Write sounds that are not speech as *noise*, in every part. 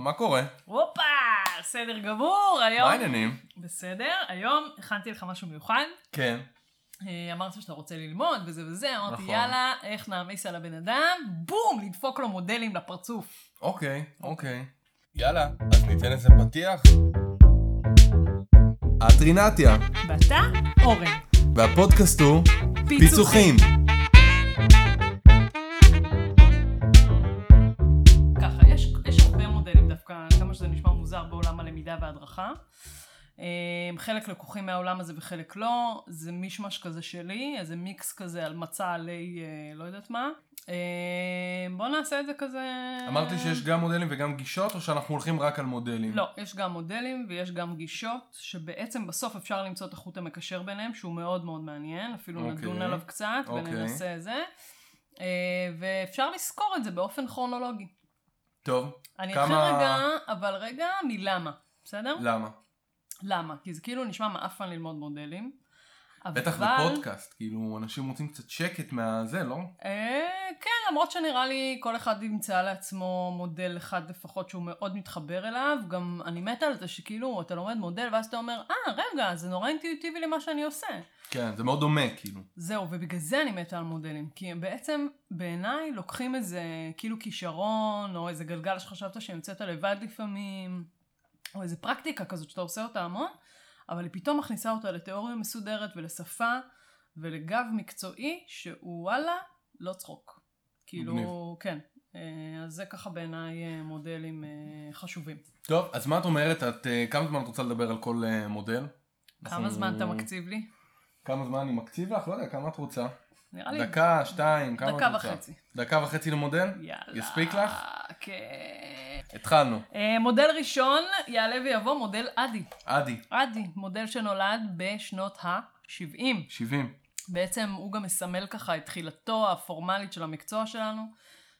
מה קורה? הופה, בסדר גמור, היום... מה העניינים? בסדר, היום הכנתי לך משהו מיוחד. כן. אה, אמרת שאתה רוצה ללמוד וזה וזה, אמרתי נכון. יאללה, איך נעמיס על הבן אדם, בום, לדפוק לו מודלים לפרצוף. אוקיי, אוקיי. יאללה, אז ניתן איזה פתיח. את רינתיה, ואתה, אורן. והפודקאסט הוא פיצוחים. ככה, וההדרכה. אה, חלק לקוחים מהעולם הזה וחלק לא, זה מישמש כזה שלי, איזה מיקס כזה על מצע עלי אה, לא יודעת מה. אה, בוא נעשה את זה כזה... אמרתי שיש גם מודלים וגם גישות, או שאנחנו הולכים רק על מודלים? לא, יש גם מודלים ויש גם גישות, שבעצם בסוף אפשר למצוא את החוט המקשר ביניהם, שהוא מאוד מאוד מעניין, אפילו אוקיי. נדון עליו קצת אוקיי. וננסה זה. אה, ואפשר לזכור את זה באופן כרונולוגי. טוב, אני כמה- אתחיל רגע, אבל רגע מלמה, בסדר? למה? למה? כי זה כאילו נשמע מעפן ללמוד מודלים. בטח אבל- בפודקאסט, כאילו, אנשים רוצים קצת שקט מהזה, לא? אה, כן, למרות שנראה לי כל אחד ימצא לעצמו מודל אחד לפחות שהוא מאוד מתחבר אליו. גם אני מתה על זה שכאילו אתה לומד מודל ואז אתה אומר, אה, רגע, זה נורא אינטואיטיבי למה שאני עושה. כן, זה מאוד דומה, כאילו. זהו, ובגלל זה אני מתה על מודלים. כי הם בעצם, בעיניי, לוקחים איזה כאילו כישרון, או איזה גלגל שחשבת שהמצאת לבד לפעמים, או איזה פרקטיקה כזאת שאתה עושה אותה המון, אבל היא פתאום מכניסה אותה לתיאוריה מסודרת ולשפה ולגב מקצועי שהוא וואלה, לא צחוק. כאילו, מגניב. כן. אה, אז זה ככה בעיניי אה, מודלים אה, חשובים. טוב, אז מה את אומרת? את, כמה זמן את רוצה לדבר על כל מודל? כמה אנחנו- זמן אתה מקציב לי? כמה זמן אני מקציב לך? לא יודע, כמה את רוצה? נראה לי דקה, שתיים, כמה דקה? וחצי. דקה וחצי למודל? יאללה. יספיק לך? כן. התחלנו. אה, מודל ראשון יעלה ויבוא מודל אדי. עדי, אדי, מודל שנולד בשנות ה-70. 70. בעצם הוא גם מסמל ככה את תחילתו הפורמלית של המקצוע שלנו.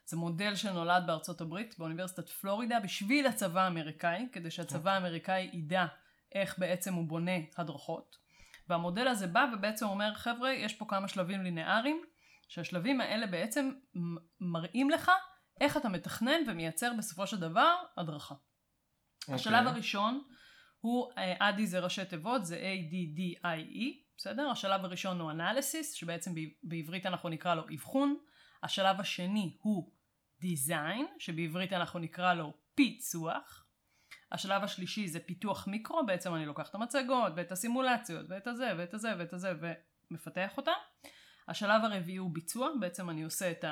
זה מודל שנולד בארצות הברית, באוניברסיטת פלורידה, בשביל הצבא האמריקאי, כדי שהצבא האמריקאי ידע איך בעצם הוא בונה הדרכות. והמודל הזה בא ובעצם אומר, חבר'ה, יש פה כמה שלבים לינאריים, שהשלבים האלה בעצם מראים לך איך אתה מתכנן ומייצר בסופו של דבר הדרכה. השלב אוקיי. הראשון הוא, אה, אדי זה ראשי תיבות, זה A-D-D-I-E, בסדר? השלב הראשון הוא אנליסיס, שבעצם בעברית אנחנו נקרא לו אבחון. השלב השני הוא דיזיין, שבעברית אנחנו נקרא לו פיצוח. השלב השלישי זה פיתוח מיקרו, בעצם אני לוקח את המצגות ואת הסימולציות ואת הזה ואת הזה ואת הזה ומפתח אותם. השלב הרביעי הוא ביצוע, בעצם אני עושה את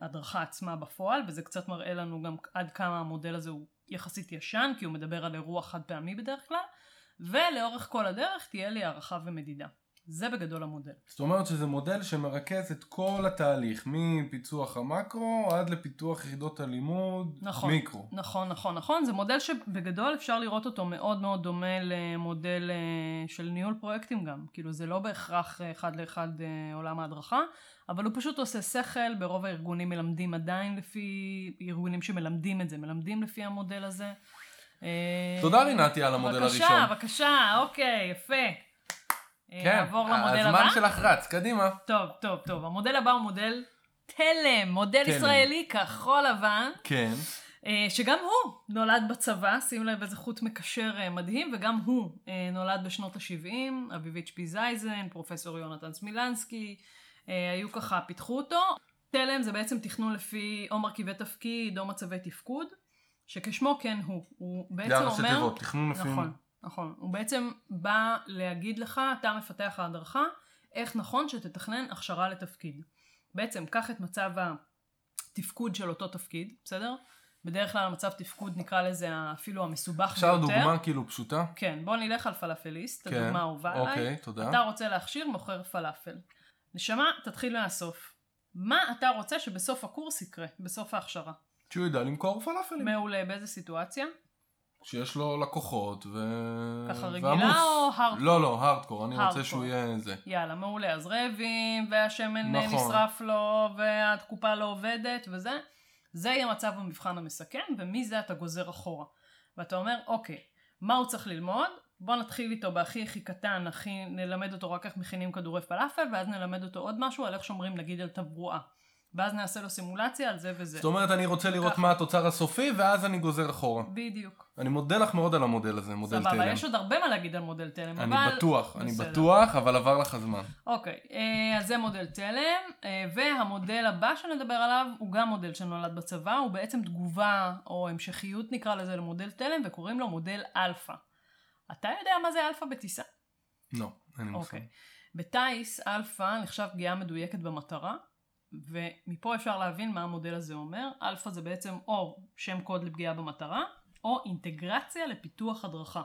ההדרכה עצמה בפועל, וזה קצת מראה לנו גם עד כמה המודל הזה הוא יחסית ישן, כי הוא מדבר על אירוע חד פעמי בדרך כלל, ולאורך כל הדרך תהיה לי הערכה ומדידה. זה בגדול המודל. זאת אומרת שזה מודל שמרכז את כל התהליך, מפיצוח המקרו עד לפיתוח יחידות הלימוד, נכון. מיקרו. נכון, נכון, נכון. זה מודל שבגדול אפשר לראות אותו מאוד מאוד דומה למודל אה, של ניהול פרויקטים גם. כאילו זה לא בהכרח אה, אחד לאחד אה, עולם ההדרכה, אבל הוא פשוט עושה שכל, ברוב הארגונים מלמדים עדיין לפי, ארגונים שמלמדים את זה, מלמדים לפי המודל הזה. תודה רינתי על המודל בבקשה, הראשון. בבקשה, אוקיי, יפה. אה, כן, נעבור למודל הבא. הזמן שלך רץ, קדימה. טוב, טוב, טוב. המודל הבא הוא מודל תלם, מודל תלם. ישראלי כחול לבן. כן. אה, שגם הוא נולד בצבא, שים לב איזה חוט מקשר אה, מדהים, וגם הוא נולד בשנות ה-70, אביבית שפי זייזן, פרופסור יונתן סמילנסקי, היו ככה, פיתחו אותו. תלם זה בעצם תכנון לפי או מרכיבי תפקיד או מצבי תפקוד, שכשמו כן הוא. הוא בעצם זה אומר... הראשי תיבות, תכנון לפי... נכון, נכון. הוא בעצם בא להגיד לך, אתה מפתח ההדרכה, איך נכון שתתכנן הכשרה לתפקיד. בעצם, קח את מצב התפקוד של אותו תפקיד, בסדר? בדרך כלל המצב תפקוד נקרא לזה אפילו המסובך עכשיו ביותר. דוגמה כאילו פשוטה. כן, בוא נלך על פלאפליסט, כן, הדוגמה האהובה עליי. אוקיי, תודה. אתה רוצה להכשיר מוכר פלאפל. נשמה, תתחיל מהסוף. מה אתה רוצה שבסוף הקורס יקרה, בסוף ההכשרה? שהוא ידע למכור פלאפלים. מעולה, באיזה סיטואציה? שיש לו לקוחות ו... ככה ועמוס. רגילה או הארדקור? לא, לא, הארדקור, אני רוצה הארדקור. שהוא יהיה זה. יאללה, מעולה. אז רעבים, והשמן נכון. נשרף לו, והקופה לא עובדת, וזה. זה יהיה מצב המבחן המסכם, ומזה אתה גוזר אחורה. ואתה אומר, אוקיי, מה הוא צריך ללמוד? בוא נתחיל איתו בהכי הכי קטן, הכי, נלמד אותו רק איך מכינים כדורי פלאפל, ואז נלמד אותו עוד משהו על איך שומרים נגיד על תברואה. ואז נעשה לו סימולציה על זה וזה. זאת אומרת, אני רוצה לראות ככה. מה התוצר הסופי, ואז אני גוזר אחורה. בדיוק. אני מודה לך מאוד על המודל הזה, מודל סבבה, תלם. יש עוד הרבה מה להגיד על מודל תלם, אני אבל... בטוח, אני בסדר. בטוח, אבל עבר לך הזמן. אוקיי, אה, אז זה מודל תלם, אה, והמודל הבא שנדבר עליו הוא גם מודל שנולד בצבא, הוא בעצם תגובה או המשכיות נקרא לזה למודל תלם, וקוראים לו מודל אלפא. אתה יודע מה זה אלפא בטיסה? לא, אין לי מושג. אוקיי. בטיס אלפא נחשב פגיעה מדויקת במטרה, ומפה אפשר להבין מה המודל הזה אומר. אלפא זה בעצם או שם קוד לפגיעה במטרה, או אינטגרציה לפיתוח הדרכה.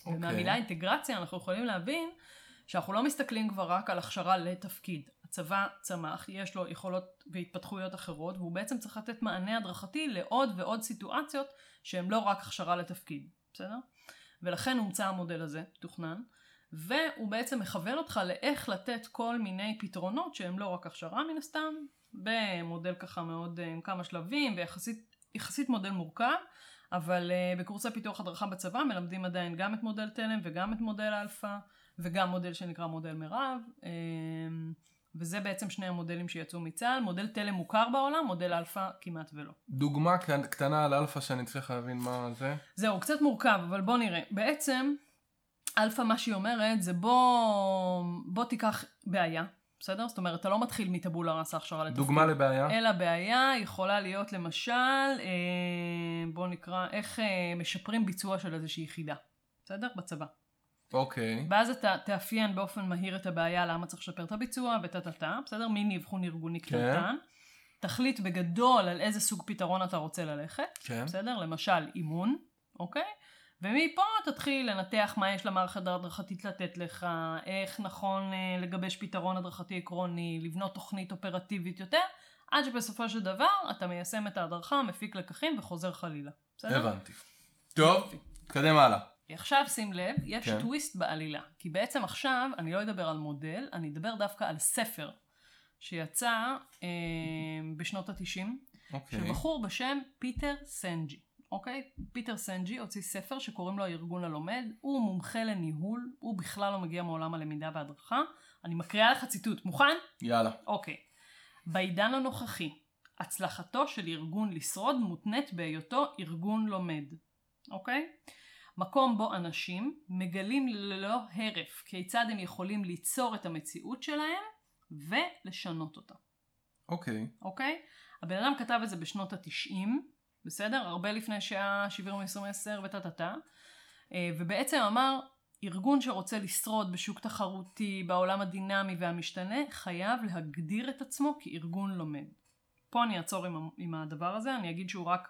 אוקיי. ומהמילה אינטגרציה אנחנו יכולים להבין שאנחנו לא מסתכלים כבר רק על הכשרה לתפקיד. הצבא צמח, יש לו יכולות והתפתחויות אחרות, והוא בעצם צריך לתת מענה הדרכתי לעוד ועוד סיטואציות שהן לא רק הכשרה לתפקיד, בסדר? ולכן הומצא המודל הזה, תוכנן, והוא בעצם מכוון אותך לאיך לתת כל מיני פתרונות שהם לא רק הכשרה מן הסתם, במודל ככה מאוד אה, עם כמה שלבים, ויחסית יחסית מודל מורכב, אבל אה, בקורסי פיתוח הדרכה בצבא מלמדים עדיין גם את מודל תלם וגם את מודל אלפא, וגם מודל שנקרא מודל מירב, אמ, וזה בעצם שני המודלים שיצאו מצה"ל. מודל תלם מוכר בעולם, מודל אלפא כמעט ולא. דוגמה קט- קטנה על אלפא שאני צריך להבין מה זה. זהו, קצת מורכב, אבל בוא נראה. בעצם, אלפא, מה שהיא אומרת, זה בוא, בוא תיקח בעיה, בסדר? זאת אומרת, אתה לא מתחיל מטבולה ראסה הכשרה לתפקיד. דוגמה לבעיה. אלא בעיה יכולה להיות למשל, אה, בוא נקרא, איך אה, משפרים ביצוע של איזושהי יחידה, בסדר? בצבא. אוקיי. ואז אתה תאפיין באופן מהיר את הבעיה למה צריך לשפר את הביצוע וטה טה טה, בסדר? מין אבחון ארגוני כן. קטנטן. תחליט בגדול על איזה סוג פתרון אתה רוצה ללכת, כן. בסדר? למשל אימון, אוקיי? ומפה תתחיל לנתח מה יש למערכת ההדרכתית לתת לך, איך נכון אה, לגבש פתרון הדרכתי עקרוני, לבנות תוכנית אופרטיבית יותר, עד שבסופו של דבר אתה מיישם את ההדרכה, מפיק לקחים וחוזר חלילה. בסדר? הבנתי. טוב, תקדם הלאה. עכשיו שים לב, יש כן. טוויסט בעלילה. כי בעצם עכשיו אני לא אדבר על מודל, אני אדבר דווקא על ספר שיצא אה, בשנות התשעים, אוקיי. של בחור בשם פיטר סנג'י. אוקיי? פיטר סנג'י הוציא ספר שקוראים לו הארגון הלומד, הוא מומחה לניהול, הוא בכלל לא מגיע מעולם הלמידה וההדרכה. אני מקריאה לך ציטוט, מוכן? יאללה. אוקיי. בעידן הנוכחי, הצלחתו של ארגון לשרוד מותנית בהיותו ארגון לומד. אוקיי? מקום בו אנשים מגלים ללא הרף כיצד הם יכולים ליצור את המציאות שלהם ולשנות אותה. אוקיי. אוקיי? הבן אדם כתב את זה בשנות התשעים, בסדר? הרבה לפני שהיה שיבר מ-2010 וטה טה טה. אה, ובעצם אמר, ארגון שרוצה לשרוד בשוק תחרותי, בעולם הדינמי והמשתנה, חייב להגדיר את עצמו כארגון לומד. פה אני אעצור עם, עם הדבר הזה, אני אגיד שהוא רק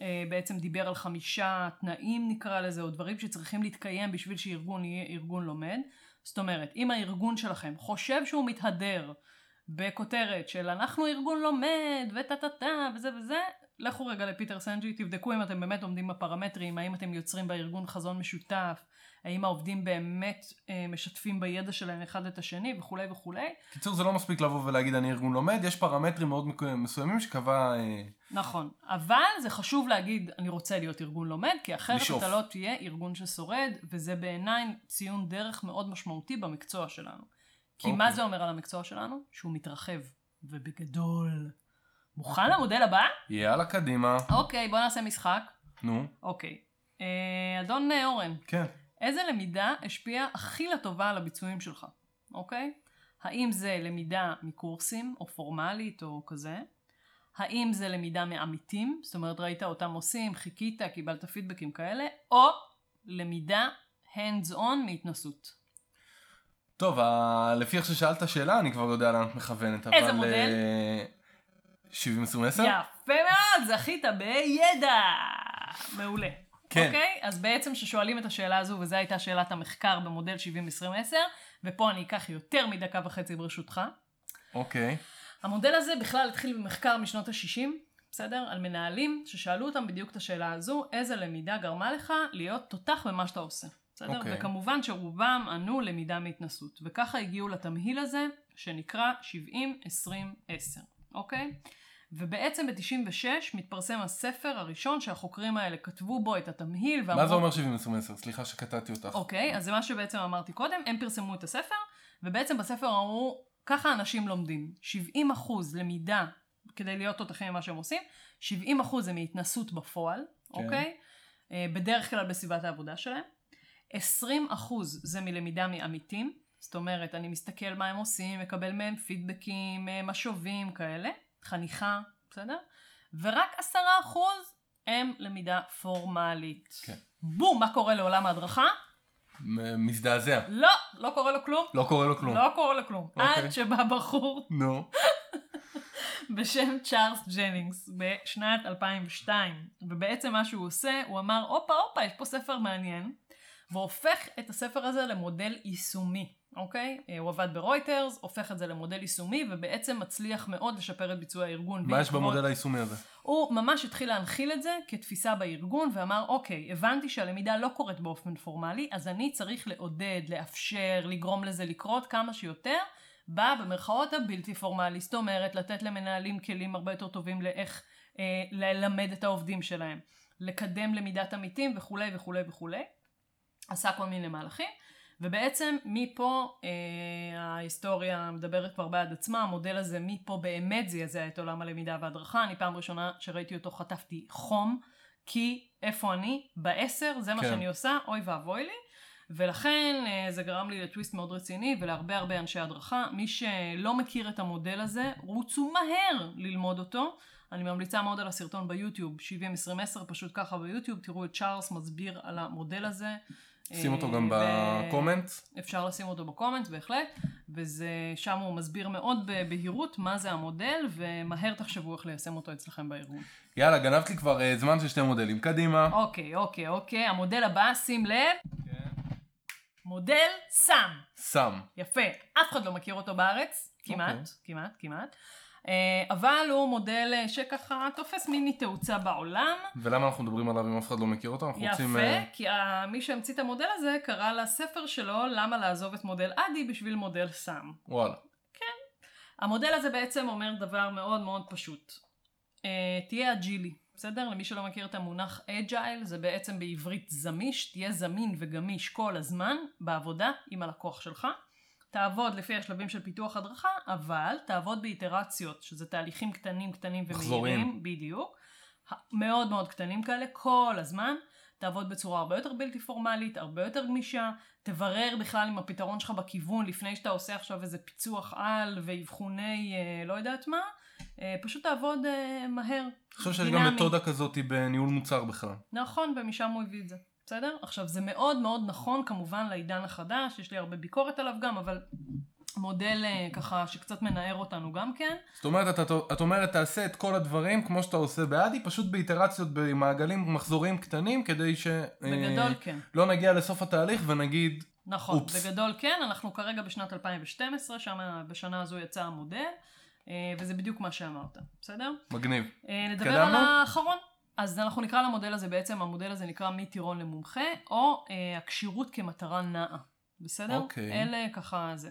אה, בעצם דיבר על חמישה תנאים נקרא לזה, או דברים שצריכים להתקיים בשביל שארגון יהיה ארגון לומד. זאת אומרת, אם הארגון שלכם חושב שהוא מתהדר בכותרת של אנחנו ארגון לומד וטה טה טה וזה וזה, לכו רגע לפיטר סנג'י, תבדקו אם אתם באמת עומדים בפרמטרים, האם אתם יוצרים בארגון חזון משותף, האם העובדים באמת אה, משתפים בידע שלהם אחד את השני וכולי וכולי. קיצור, זה לא מספיק לבוא ולהגיד אני ארגון לומד, יש פרמטרים מאוד מסוימים שקבע... אה, נכון, אבל זה חשוב להגיד אני רוצה להיות ארגון לומד, כי אחרת לשאוף. אתה לא תהיה ארגון ששורד, וזה בעיניי ציון דרך מאוד משמעותי במקצוע שלנו. כי מה אוקיי. זה אומר על המקצוע שלנו? שהוא מתרחב, ובגדול. מוכן למודל הבא? יאללה, קדימה. אוקיי, בוא נעשה משחק. נו. אוקיי. אה, אדון אה, אורן. כן. איזה למידה השפיעה הכי לטובה על הביצועים שלך, אוקיי? האם זה למידה מקורסים, או פורמלית, או כזה? האם זה למידה מעמיתים, זאת אומרת ראית אותם עושים, חיכית, קיבלת פידבקים כאלה, או למידה hands on מהתנסות. טוב, ה... לפי איך ששאלת שאלה, אני כבר יודע לאן את מכוונת. איזה מודל? אה, 70 20 10? יפה מאוד, זכית בידע. מעולה. כן. אוקיי? אז בעצם כששואלים את השאלה הזו, וזו הייתה שאלת המחקר במודל 70-20-10, ופה אני אקח יותר מדקה וחצי ברשותך. אוקיי. המודל הזה בכלל התחיל במחקר משנות ה-60, בסדר? על מנהלים ששאלו אותם בדיוק את השאלה הזו, איזה למידה גרמה לך להיות תותח במה שאתה עושה. בסדר? Okay. וכמובן שרובם ענו למידה מהתנסות. וככה הגיעו לתמהיל הזה, שנקרא 70-20-10. אוקיי? ובעצם ב-96 מתפרסם הספר הראשון שהחוקרים האלה כתבו בו את התמהיל. מה זה אומר 70-20-10? סליחה שקטעתי אותך. אוקיי, אז זה מה שבעצם אמרתי קודם, הם פרסמו את הספר, ובעצם בספר אמרו ככה אנשים לומדים. 70% למידה כדי להיות תותחים ממה שהם עושים, 70% זה מהתנסות בפועל, כן. אוקיי? אה, בדרך כלל בסביבת העבודה שלהם. 20% זה מלמידה מעמיתים, זאת אומרת, אני מסתכל מה הם עושים, מקבל מהם פידבקים, אה, משובים כאלה, חניכה, בסדר? ורק 10% הם למידה פורמלית. כן. בום, מה קורה לעולם ההדרכה? מזדעזע. לא, לא קורה לו כלום. לא קורה לו כלום. לא קורה לו כלום. אוקיי. עד שבא בחור נו. *laughs* בשם צ'ארלס ג'נינגס בשנת 2002, ובעצם מה שהוא עושה, הוא אמר, הופה הופה, יש פה ספר מעניין, והופך את הספר הזה למודל יישומי, אוקיי? אה, הוא עבד ברויטרס, הופך את זה למודל יישומי, ובעצם מצליח מאוד לשפר את ביצוע הארגון. מה יש במודל היישומי הזה? הוא ממש התחיל להנחיל את זה כתפיסה בארגון ואמר אוקיי, הבנתי שהלמידה לא קורית באופן פורמלי, אז אני צריך לעודד, לאפשר, לגרום לזה לקרות כמה שיותר, בא במרכאות הבלתי פורמלי, זאת אומרת לתת למנהלים כלים הרבה יותר טובים לאיך אה, ללמד את העובדים שלהם, לקדם למידת עמיתים וכולי וכולי וכולי, עשה כל מיני מהלכים. ובעצם מפה אה, ההיסטוריה מדברת כבר בעד עצמה, המודל הזה מפה באמת זעזע את עולם הלמידה וההדרכה. אני פעם ראשונה שראיתי אותו חטפתי חום, כי איפה אני? בעשר, זה מה כן. שאני עושה, אוי ואבוי לי. ולכן אה, זה גרם לי לטוויסט מאוד רציני ולהרבה הרבה אנשי הדרכה. מי שלא מכיר את המודל הזה, רוצו מהר ללמוד אותו. אני ממליצה מאוד על הסרטון ביוטיוב, 70-20-10, פשוט ככה ביוטיוב, תראו את צ'ארלס מסביר על המודל הזה. שים אותו אה, גם ו- בקומנט. אפשר לשים אותו בקומנט בהחלט, וזה, שם הוא מסביר מאוד בבהירות מה זה המודל, ומהר תחשבו איך ליישם אותו אצלכם בארגון. יאללה, גנבת לי כבר אה, זמן של שני מודלים. קדימה. אוקיי, אוקיי, אוקיי, המודל הבא, שים לב, מודל סם. סם. יפה, אף אחד לא מכיר אותו בארץ, כמעט, אוקיי. כמעט, כמעט. אה, אבל הוא מודל אה, שככה תופס מיני תאוצה בעולם. ולמה אנחנו מדברים עליו אם אף אחד לא מכיר אותו? אנחנו רוצים... יפה, אה, כי מי שהמציא את המודל הזה קרא לספר שלו למה לעזוב את מודל אדי בשביל מודל סם. וואלה. המודל הזה בעצם אומר דבר מאוד מאוד פשוט. תהיה אג'ילי, בסדר? למי שלא מכיר את המונח agile, זה בעצם בעברית זמיש, תהיה זמין וגמיש כל הזמן בעבודה עם הלקוח שלך. תעבוד לפי השלבים של פיתוח הדרכה, אבל תעבוד באיטרציות, שזה תהליכים קטנים קטנים ומהירים. בדיוק. מאוד מאוד קטנים כאלה, כל הזמן. תעבוד בצורה הרבה יותר בלתי פורמלית, הרבה יותר גמישה, תברר בכלל אם הפתרון שלך בכיוון לפני שאתה עושה עכשיו איזה פיצוח על ואבחוני אה, לא יודעת מה, אה, פשוט תעבוד אה, מהר. אני חושב שיש גם. מתודה כזאת בניהול מוצר בכלל. נכון, ומשם הוא הביא את זה. בסדר? עכשיו זה מאוד מאוד נכון כמובן לעידן החדש, יש לי הרבה ביקורת עליו גם, אבל מודל אה, ככה שקצת מנער אותנו גם כן. זאת אומרת, את, את אומרת, תעשה את כל הדברים כמו שאתה עושה באדי, פשוט באיטרציות, במעגלים מחזוריים קטנים, כדי ש... בגדול אה, כן. לא נגיע לסוף התהליך ונגיד, נכון, אופס. בגדול כן, אנחנו כרגע בשנת 2012, שם בשנה הזו יצא המודל, אה, וזה בדיוק מה שאמרת, בסדר? מגניב. אה, נדבר התקדמנו? על האחרון. אז אנחנו נקרא למודל הזה בעצם, המודל הזה נקרא מטירון למומחה, או אה, הכשירות כמטרה נעה, בסדר? אוקיי. אלה ככה זה.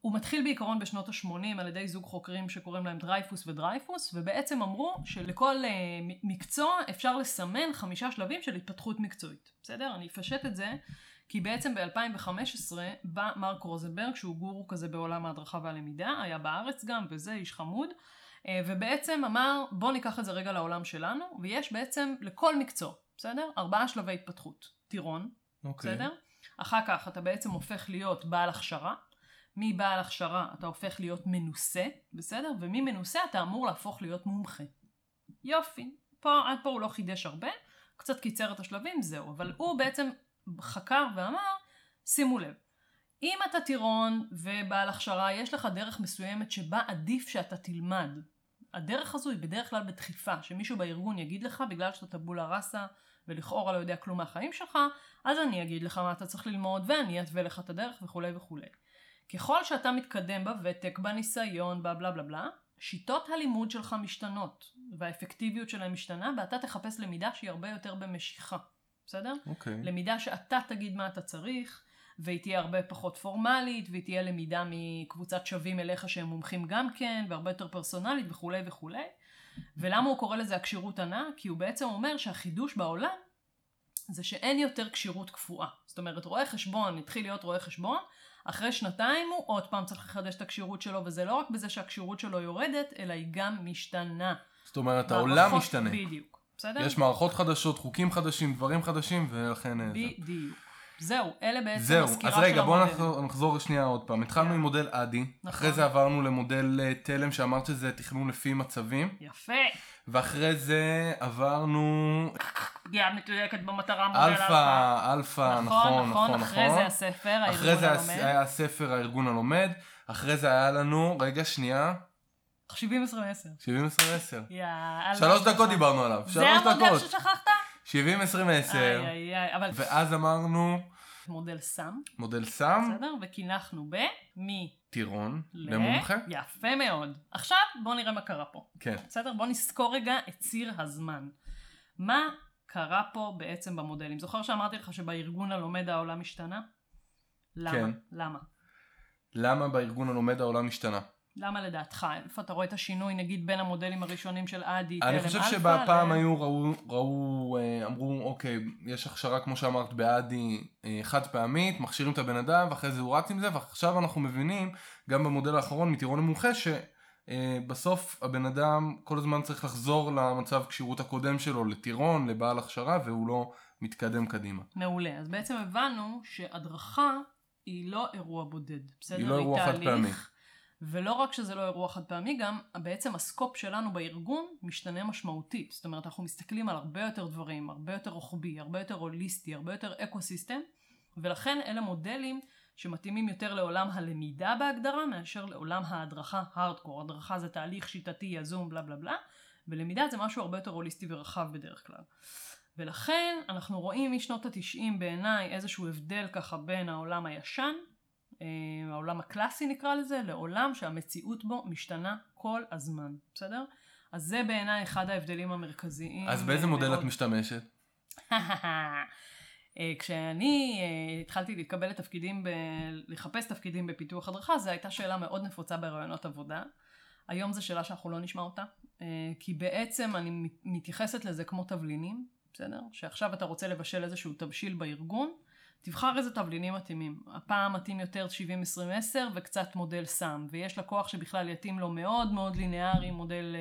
הוא מתחיל בעיקרון בשנות ה-80 על ידי זוג חוקרים שקוראים להם דרייפוס ודרייפוס, ובעצם אמרו שלכל אה, מקצוע אפשר לסמן חמישה שלבים של התפתחות מקצועית, בסדר? אני אפשט את זה, כי בעצם ב-2015 בא מרק רוזנברג, שהוא גורו כזה בעולם ההדרכה והלמידה, היה בארץ גם, וזה איש חמוד, ובעצם אמר בוא ניקח את זה רגע לעולם שלנו, ויש בעצם לכל מקצוע, בסדר? ארבעה שלבי התפתחות. טירון, אוקיי. בסדר? אחר כך אתה בעצם הופך להיות בעל הכשרה. מבעל הכשרה אתה הופך להיות מנוסה, בסדר? וממנוסה אתה אמור להפוך להיות מומחה. יופי. פה, עד פה הוא לא חידש הרבה, קצת קיצר את השלבים, זהו. אבל הוא בעצם חקר ואמר, שימו לב, אם אתה טירון ובעל הכשרה, יש לך דרך מסוימת שבה עדיף שאתה תלמד. הדרך הזו היא בדרך כלל בדחיפה, שמישהו בארגון יגיד לך, בגלל שאתה טבולה ראסה ולכאורה לא יודע כלום מהחיים שלך, אז אני אגיד לך מה אתה צריך ללמוד ואני אתווה לך את הדרך וכולי וכולי. ככל שאתה מתקדם בוותק, בניסיון, בבלה בלה בלה, שיטות הלימוד שלך משתנות, והאפקטיביות שלהם משתנה, ואתה תחפש למידה שהיא הרבה יותר במשיכה, בסדר? אוקיי. למידה שאתה תגיד מה אתה צריך, והיא תהיה הרבה פחות פורמלית, והיא תהיה למידה מקבוצת שווים אליך שהם מומחים גם כן, והרבה יותר פרסונלית וכולי וכולי. ולמה הוא קורא לזה הכשירות הנאה? כי הוא בעצם אומר שהחידוש בעולם זה שאין יותר כשירות קפואה. זאת אומרת, רואה חשבון התחיל להיות רואה חשבון, אחרי שנתיים הוא עוד פעם צריך לחדש את הכשירות שלו, וזה לא רק בזה שהכשירות שלו יורדת, אלא היא גם משתנה. זאת אומרת, העולם משתנה. בדיוק, בסדר? יש מערכות חדשות, חוקים חדשים, דברים חדשים, ולכן... אה. בדיוק. זהו, אלה בעצם זהו, הסקירה אז של רגע, בוא המודל. נחזור, נחזור שנייה עוד פעם. התחלנו יאללה. עם מודל ADDIE, נכון. אחרי זה עברנו למודל אה, תלם שאמרת שזה תכנון לפי מצבים, יפה. ואחרי זה עברנו פגיעה מדויקת במטרה מודל אלפא. אלפא, אלפא, נכון, נכון, אחרי נכון. זה הספר, אחרי הארגון זה הלומד. היה הספר הארגון הלומד, אחרי זה היה לנו, רגע, שנייה, 70 20 10 70 20 10 יאללה. שלוש דקות. דיברנו עליו, זה המודל. ששכחת? 70 20 10 איי איי איי, אבל ואז אמרנו מודל סם, מודל סם, בסדר? וקינחנו ב... מי? טירון, ל- למומחה, יפה מאוד. עכשיו בוא נראה מה קרה פה. כן. בסדר? בוא נזכור רגע את ציר הזמן. מה קרה פה בעצם במודלים? זוכר שאמרתי לך שבארגון הלומד העולם השתנה? למה? כן. למה? למה בארגון הלומד העולם השתנה? למה לדעתך? איפה אתה רואה את השינוי נגיד בין המודלים הראשונים של ADDIE, אני תלם, חושב אלפא שבפעם ל- היו, ראו, ראו, אה, אמרו, אוקיי, יש הכשרה, כמו שאמרת, ב ADDIE אה, חד פעמית, מכשירים את הבן אדם, ואחרי זה הוא רץ עם זה, ועכשיו אנחנו מבינים, גם במודל האחרון, מטירון למומחה, שבסוף הבן אדם כל הזמן צריך לחזור למצב כשירות הקודם שלו, לטירון, לבעל הכשרה, והוא לא מתקדם קדימה. מעולה. אז בעצם הבנו שהדרכה היא לא אירוע בודד, בסדר? היא לא אירוע חד פעמי. ולא רק שזה לא אירוע חד פעמי, גם בעצם הסקופ שלנו בארגון משתנה משמעותית. זאת אומרת, אנחנו מסתכלים על הרבה יותר דברים, הרבה יותר רוחבי, הרבה יותר הוליסטי, הרבה יותר אקו סיסטם, ולכן אלה מודלים שמתאימים יותר לעולם הלמידה בהגדרה, מאשר לעולם ההדרכה הארדקור. הדרכה זה תהליך שיטתי, יזום, בלה בלה בלה, ולמידה זה משהו הרבה יותר הוליסטי ורחב בדרך כלל. ולכן אנחנו רואים משנות התשעים בעיניי איזשהו הבדל ככה בין העולם הישן, העולם הקלאסי נקרא לזה, לעולם שהמציאות בו משתנה כל הזמן, בסדר? אז זה בעיניי אחד ההבדלים המרכזיים. אז באיזה אה, מודל מאוד. את משתמשת? אה, כשאני אה, התחלתי לקבל לתפקידים, ב... לחפש תפקידים בפיתוח הדרכה, זו הייתה שאלה מאוד נפוצה ברעיונות עבודה. היום זו שאלה שאנחנו לא נשמע אותה, אה, כי בעצם אני מת- מתייחסת לזה כמו תבלינים, בסדר? שעכשיו אתה רוצה לבשל איזשהו תבשיל בארגון, תבחר איזה תבלינים מתאימים. הפעם מתאים יותר 70-20-10 וקצת מודל סם, ויש לקוח שבכלל יתאים לו מאוד מאוד ליניארי, מודל,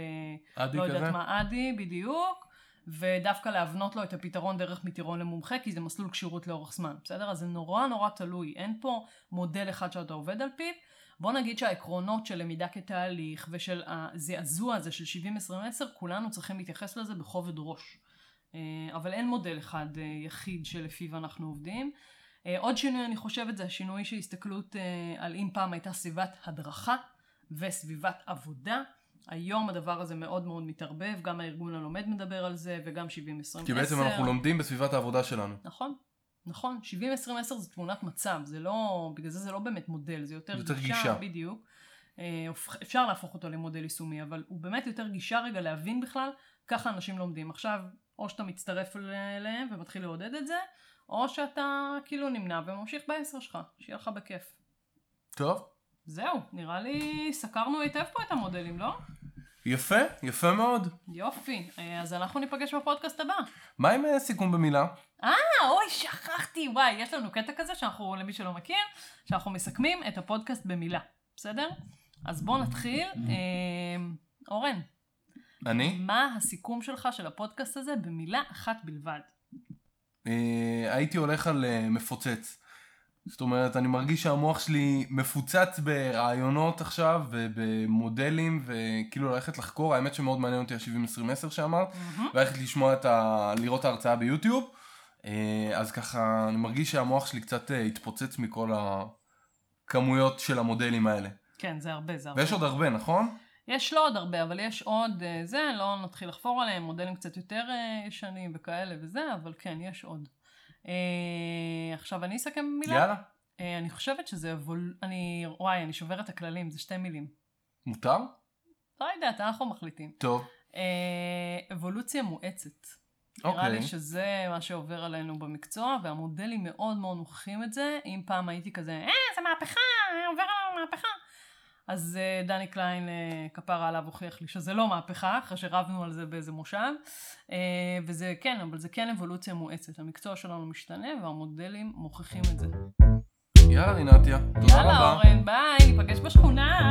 אה, אדי לא כזה? יודעת מה, אדי, בדיוק, ודווקא להבנות לו את הפתרון דרך מטירון למומחה, כי זה מסלול כשירות לאורך זמן, בסדר? אז זה נורא נורא תלוי, אין פה מודל אחד שאתה עובד על פיו. בוא נגיד שהעקרונות של למידה כתהליך ושל הזעזוע הזה של 70-20-10, כולנו צריכים להתייחס לזה בכובד ראש. אה, אבל אין מודל אחד אה, יחיד שלפיו אנחנו עובדים. אה, עוד שינוי אני חושבת זה השינוי של הסתכלות על אם פעם הייתה סביבת הדרכה וסביבת עבודה. היום הדבר הזה מאוד מאוד מתערבב, גם הארגון הלומד מדבר על זה וגם 70-20-10. כי בעצם אנחנו לומדים בסביבת העבודה שלנו. נכון, נכון. 70-20-10 זה תמונת מצב, זה לא, בגלל זה זה לא באמת מודל, זה יותר, זה יותר גישה, גישה. בדיוק. אפשר להפוך אותו למודל יישומי, אבל הוא באמת יותר גישה רגע להבין בכלל, ככה אנשים לומדים. עכשיו, או שאתה מצטרף אליהם ומתחיל לעודד את זה, או שאתה כאילו נמנע וממשיך בעשר שלך, שיהיה לך בכיף. טוב, זהו, נראה לי סקרנו היטב פה את המודלים, לא? יפה, יפה מאוד. יופי, אז אנחנו ניפגש בפודקאסט הבא. מה עם אה, סיכום במילה? אה, אוי, שכחתי, וואי, יש לנו קטע כזה שאנחנו, למי שלא מכיר, שאנחנו מסכמים את הפודקאסט במילה, בסדר? אז בוא נתחיל. אה, אורן, אני? מה הסיכום שלך של הפודקאסט הזה במילה אחת בלבד? אה, הייתי הולך על אה, מפוצץ. זאת אומרת, אני מרגיש שהמוח שלי מפוצץ ברעיונות עכשיו ובמודלים וכאילו ללכת לחקור, האמת שמאוד מעניין אותי ה-70-20-10 שאמרת, וללכת לשמוע את ה... לראות ההרצאה ביוטיוב. אה, אז ככה, אני מרגיש שהמוח שלי קצת התפוצץ מכל הכמויות של המודלים האלה. כן, זה הרבה, זה הרבה. ויש עוד הרבה, נכון? יש לא עוד הרבה, אבל יש עוד אה, זה, לא נתחיל לחפור עליהם, מודלים קצת יותר אה, ישנים וכאלה וזה, אבל כן, יש עוד. אה, עכשיו אני אסכם במילה. יאללה, אני חושבת שזה אבול... אני... וואי, אני שוברת את הכללים, זה שתי מילים. מותר? לא יודעת, אנחנו מחליטים. טוב. אבולוציה מואצת. נראה אוקיי. לי שזה מה שעובר עלינו במקצוע, והמודלים מאוד מאוד מוכיחים את זה. אם פעם הייתי כזה, אה, זה מהפכה, עובר עלינו מהפכה. אז אה, דני קליין, אה, כפרה עליו, הוכיח לי שזה לא מהפכה, אחרי שרבנו על זה באיזה מושב. אה, וזה כן, אבל זה כן אבולוציה מואצת. המקצוע שלנו משתנה, והמודלים מוכיחים את זה. יאללה רינתיה, תודה יאללה רבה. אורן, ביי, ניפגש בשכונה.